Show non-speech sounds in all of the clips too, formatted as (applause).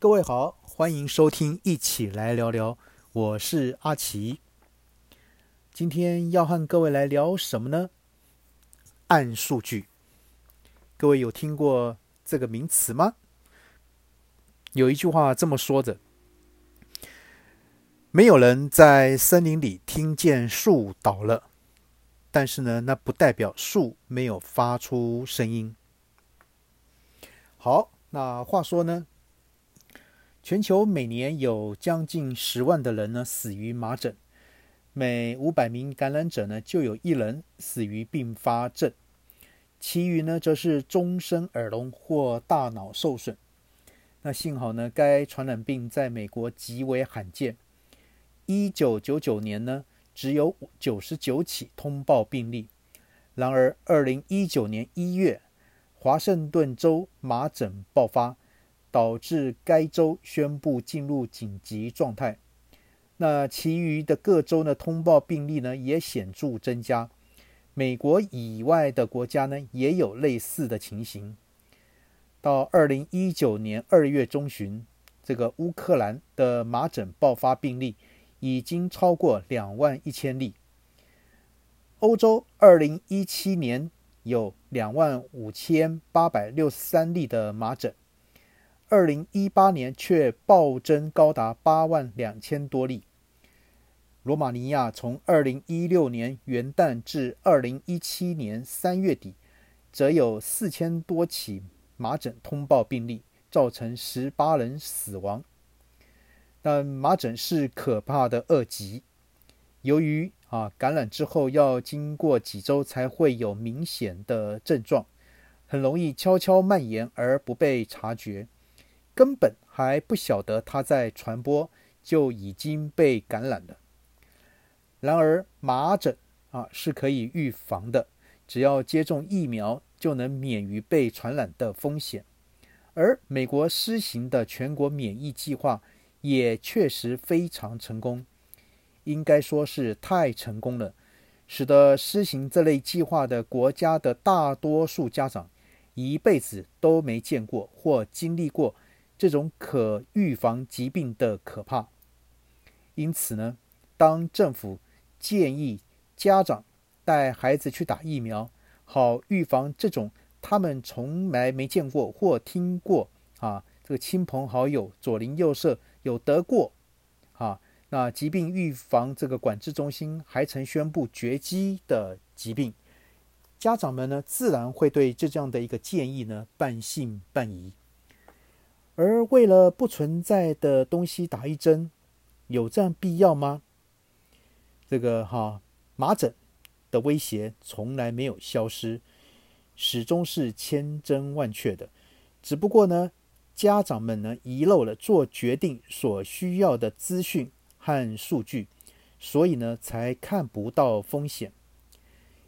各位好，欢迎收听，一起来聊聊。我是阿奇，今天要和各位来聊什么呢？暗数据。各位有听过这个名词吗？有一句话这么说的：没有人在森林里听见树倒了，但是呢，那不代表树没有发出声音。好，那话说呢？全球每年有将近十万的人呢死于麻疹，每五百名感染者呢就有一人死于并发症，其余呢则是终身耳聋或大脑受损。那幸好呢，该传染病在美国极为罕见，一九九九年呢只有九十九起通报病例。然而，二零一九年一月，华盛顿州麻疹爆发。导致该州宣布进入紧急状态。那其余的各州呢，通报病例呢也显著增加。美国以外的国家呢也有类似的情形。到二零一九年二月中旬，这个乌克兰的麻疹爆发病例已经超过两万一千例。欧洲二零一七年有两万五千八百六十三例的麻疹。二零一八年却暴增高达八万两千多例。罗马尼亚从二零一六年元旦至二零一七年三月底，则有四千多起麻疹通报病例，造成十八人死亡。但麻疹是可怕的恶疾，由于啊感染之后要经过几周才会有明显的症状，很容易悄悄蔓延而不被察觉。根本还不晓得它在传播，就已经被感染了。然而，麻疹啊是可以预防的，只要接种疫苗，就能免于被传染的风险。而美国施行的全国免疫计划也确实非常成功，应该说是太成功了，使得施行这类计划的国家的大多数家长一辈子都没见过或经历过。这种可预防疾病的可怕，因此呢，当政府建议家长带孩子去打疫苗，好预防这种他们从来没见过或听过啊，这个亲朋好友左邻右舍有得过啊，那疾病预防这个管制中心还曾宣布绝迹的疾病，家长们呢自然会对这样的一个建议呢半信半疑。而为了不存在的东西打一针，有这样必要吗？这个哈麻疹的威胁从来没有消失，始终是千真万确的。只不过呢，家长们呢遗漏了做决定所需要的资讯和数据，所以呢才看不到风险。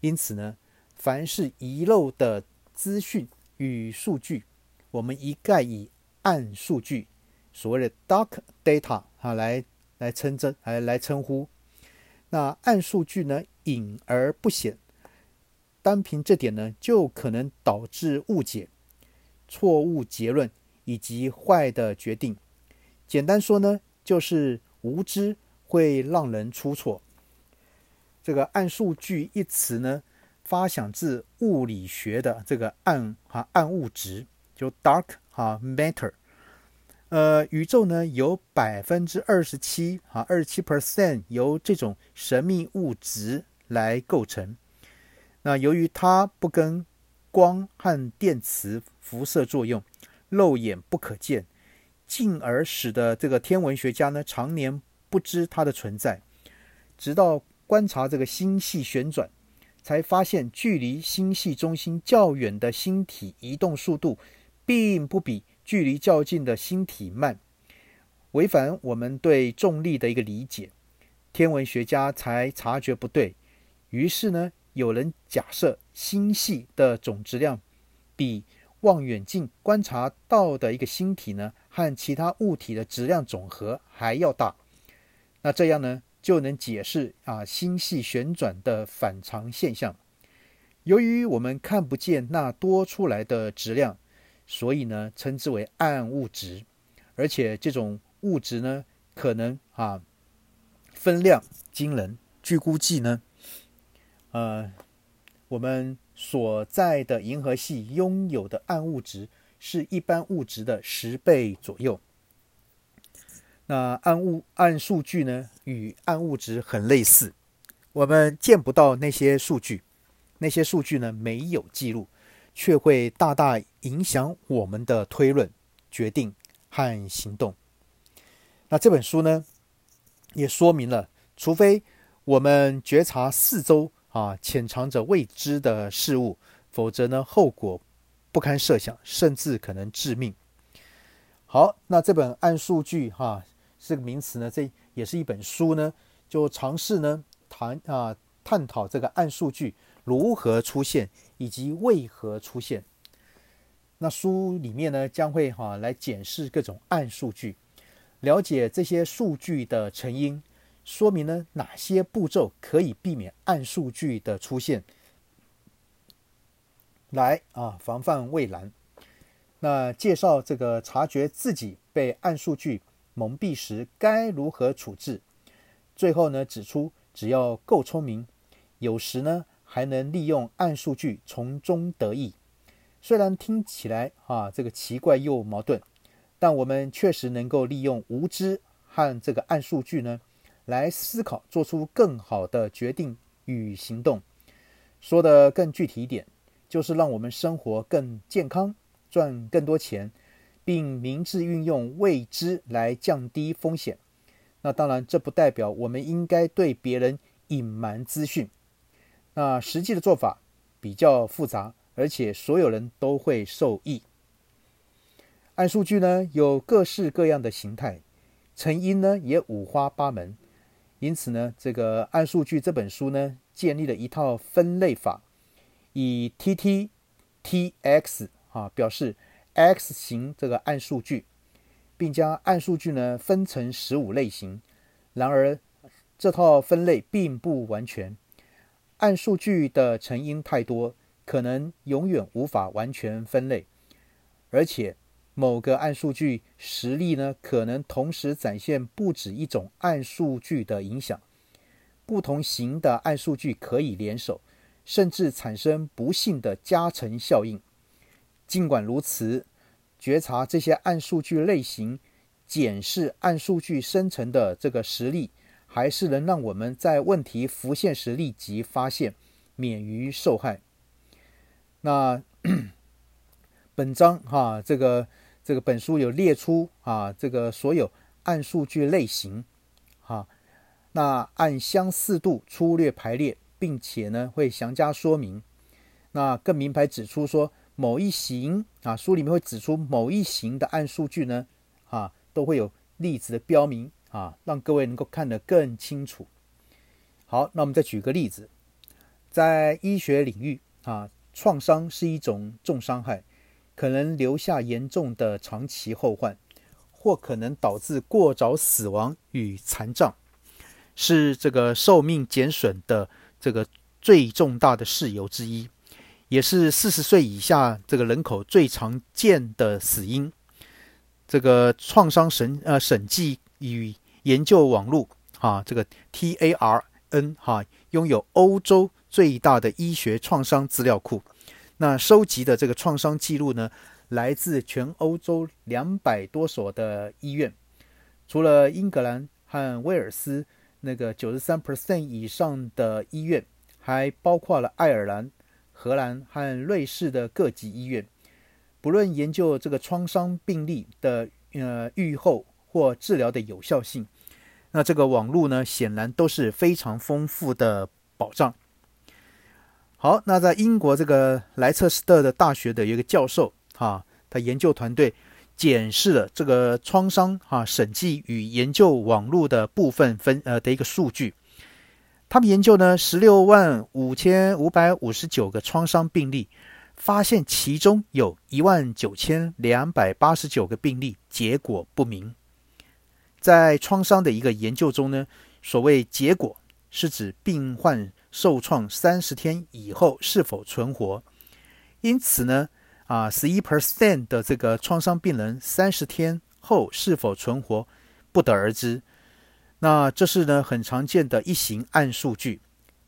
因此呢，凡是遗漏的资讯与数据，我们一概以。暗数据，所谓的 dark data 啊，来来称真，来来称呼。那暗数据呢，隐而不显，单凭这点呢，就可能导致误解、错误结论以及坏的决定。简单说呢，就是无知会让人出错。这个暗数据一词呢，发想自物理学的这个暗啊暗物质，就 dark。啊，matter，呃，宇宙呢有百分之二十七，啊，二十七 percent 由这种神秘物质来构成。那由于它不跟光和电磁辐射作用，肉眼不可见，进而使得这个天文学家呢常年不知它的存在，直到观察这个星系旋转，才发现距离星系中心较远的星体移动速度。并不比距离较近的星体慢，违反我们对重力的一个理解，天文学家才察觉不对。于是呢，有人假设星系的总质量比望远镜观察到的一个星体呢和其他物体的质量总和还要大。那这样呢，就能解释啊星系旋转的反常现象。由于我们看不见那多出来的质量。所以呢，称之为暗物质，而且这种物质呢，可能啊分量惊人。据估计呢，呃，我们所在的银河系拥有的暗物质是一般物质的十倍左右。那暗物暗数据呢，与暗物质很类似，我们见不到那些数据，那些数据呢没有记录，却会大大影响我们的推论、决定和行动。那这本书呢，也说明了，除非我们觉察四周啊潜藏着未知的事物，否则呢后果不堪设想，甚至可能致命。好，那这本暗数据哈。这个名词呢，这也是一本书呢，就尝试呢谈啊探讨这个暗数据如何出现以及为何出现。那书里面呢将会哈来检视各种暗数据，了解这些数据的成因，说明呢哪些步骤可以避免暗数据的出现，来啊防范未然。那介绍这个察觉自己被暗数据。蒙蔽时该如何处置？最后呢，指出只要够聪明，有时呢还能利用暗数据从中得益。虽然听起来啊这个奇怪又矛盾，但我们确实能够利用无知和这个暗数据呢来思考，做出更好的决定与行动。说的更具体一点，就是让我们生活更健康，赚更多钱。并明智运用未知来降低风险。那当然，这不代表我们应该对别人隐瞒资讯。那实际的做法比较复杂，而且所有人都会受益。暗数据呢有各式各样的形态，成因呢也五花八门。因此呢，这个《暗数据》这本书呢建立了一套分类法，以 T T T X 啊表示。X 型这个暗数据，并将暗数据呢分成十五类型。然而，这套分类并不完全。暗数据的成因太多，可能永远无法完全分类。而且，某个暗数据实例呢，可能同时展现不止一种暗数据的影响。不同型的暗数据可以联手，甚至产生不幸的加成效应。尽管如此，觉察这些暗数据类型，检视暗数据生成的这个实例，还是能让我们在问题浮现时立即发现，免于受害。那 (coughs) 本章哈，这个这个本书有列出啊，这个所有暗数据类型，哈，那按相似度粗略排列，并且呢会详加说明。那更明白指出说。某一型啊，书里面会指出某一型的暗数据呢，啊，都会有例子的标明啊，让各位能够看得更清楚。好，那我们再举个例子，在医学领域啊，创伤是一种重伤害，可能留下严重的长期后患，或可能导致过早死亡与残障，是这个寿命减损的这个最重大的事由之一。也是四十岁以下这个人口最常见的死因。这个创伤审呃审计与研究网络啊，这个 TARN 哈，拥有欧洲最大的医学创伤资料库。那收集的这个创伤记录呢，来自全欧洲两百多所的医院，除了英格兰和威尔斯那个九十三 percent 以上的医院，还包括了爱尔兰。荷兰和瑞士的各级医院，不论研究这个创伤病例的呃预后或治疗的有效性，那这个网络呢，显然都是非常丰富的保障。好，那在英国这个莱彻斯特的大学的一个教授啊，他研究团队检视了这个创伤啊审计与研究网络的部分分呃的一个数据。他们研究呢，十六万五千五百五十九个创伤病例，发现其中有一万九千两百八十九个病例结果不明。在创伤的一个研究中呢，所谓结果是指病患受创三十天以后是否存活。因此呢，啊，十一 percent 的这个创伤病人三十天后是否存活，不得而知。那这是呢很常见的一型暗数据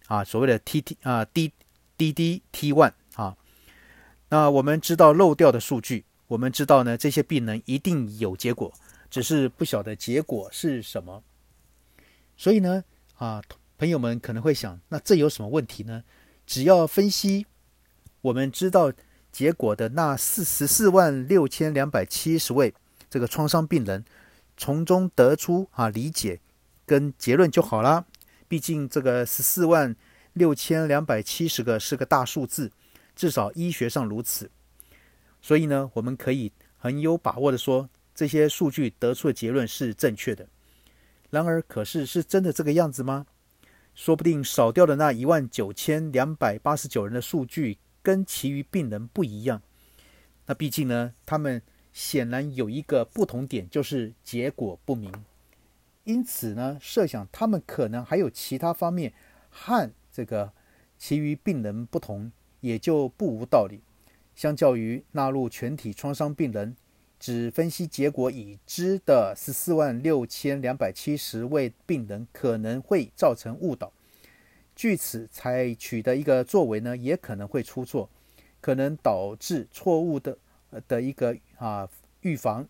啊，所谓的 T T 啊 D D D T one 啊。那我们知道漏掉的数据，我们知道呢这些病人一定有结果，只是不晓得结果是什么。所以呢啊，朋友们可能会想，那这有什么问题呢？只要分析我们知道结果的那四十四万六千两百七十位这个创伤病人，从中得出啊理解。跟结论就好啦。毕竟这个十四万六千两百七十个是个大数字，至少医学上如此。所以呢，我们可以很有把握的说，这些数据得出的结论是正确的。然而，可是是真的这个样子吗？说不定少掉的那一万九千两百八十九人的数据跟其余病人不一样。那毕竟呢，他们显然有一个不同点，就是结果不明。因此呢，设想他们可能还有其他方面和这个其余病人不同，也就不无道理。相较于纳入全体创伤病人，只分析结果已知的十四万六千两百七十位病人，可能会造成误导。据此采取的一个作为呢，也可能会出错，可能导致错误的的一个啊预防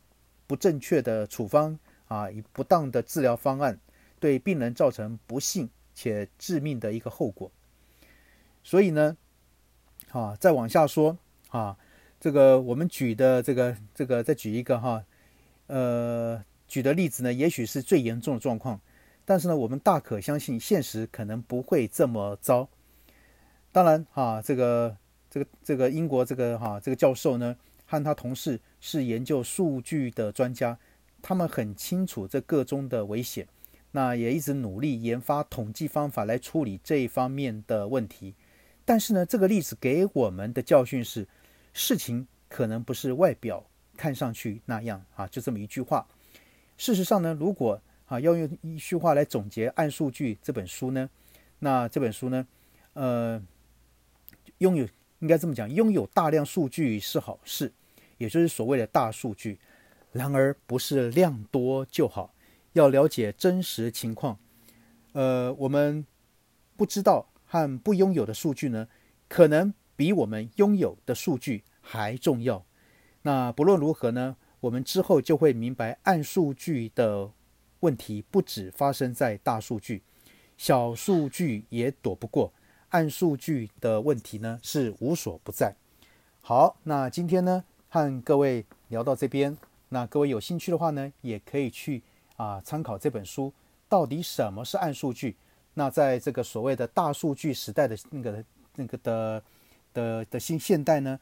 不正确的处方。啊，以不当的治疗方案对病人造成不幸且致命的一个后果。所以呢，啊，再往下说啊，这个我们举的这个这个再举一个哈，呃，举的例子呢，也许是最严重的状况，但是呢，我们大可相信现实可能不会这么糟。当然哈，这个这个这个英国这个哈这个教授呢，和他同事是研究数据的专家。他们很清楚这个中的危险，那也一直努力研发统计方法来处理这一方面的问题。但是呢，这个例子给我们的教训是，事情可能不是外表看上去那样啊，就这么一句话。事实上呢，如果啊要用一句话来总结《暗数据》这本书呢，那这本书呢，呃，拥有应该这么讲，拥有大量数据是好事，也就是所谓的大数据。然而，不是量多就好，要了解真实情况。呃，我们不知道和不拥有的数据呢，可能比我们拥有的数据还重要。那不论如何呢，我们之后就会明白，暗数据的问题不止发生在大数据，小数据也躲不过。暗数据的问题呢，是无所不在。好，那今天呢，和各位聊到这边。那各位有兴趣的话呢，也可以去啊参考这本书，到底什么是暗数据？那在这个所谓的大数据时代的那个那个的的的新现代呢，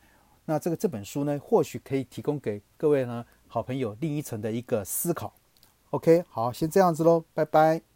那这个这本书呢，或许可以提供给各位呢好朋友另一层的一个思考。OK，好，先这样子喽，拜拜。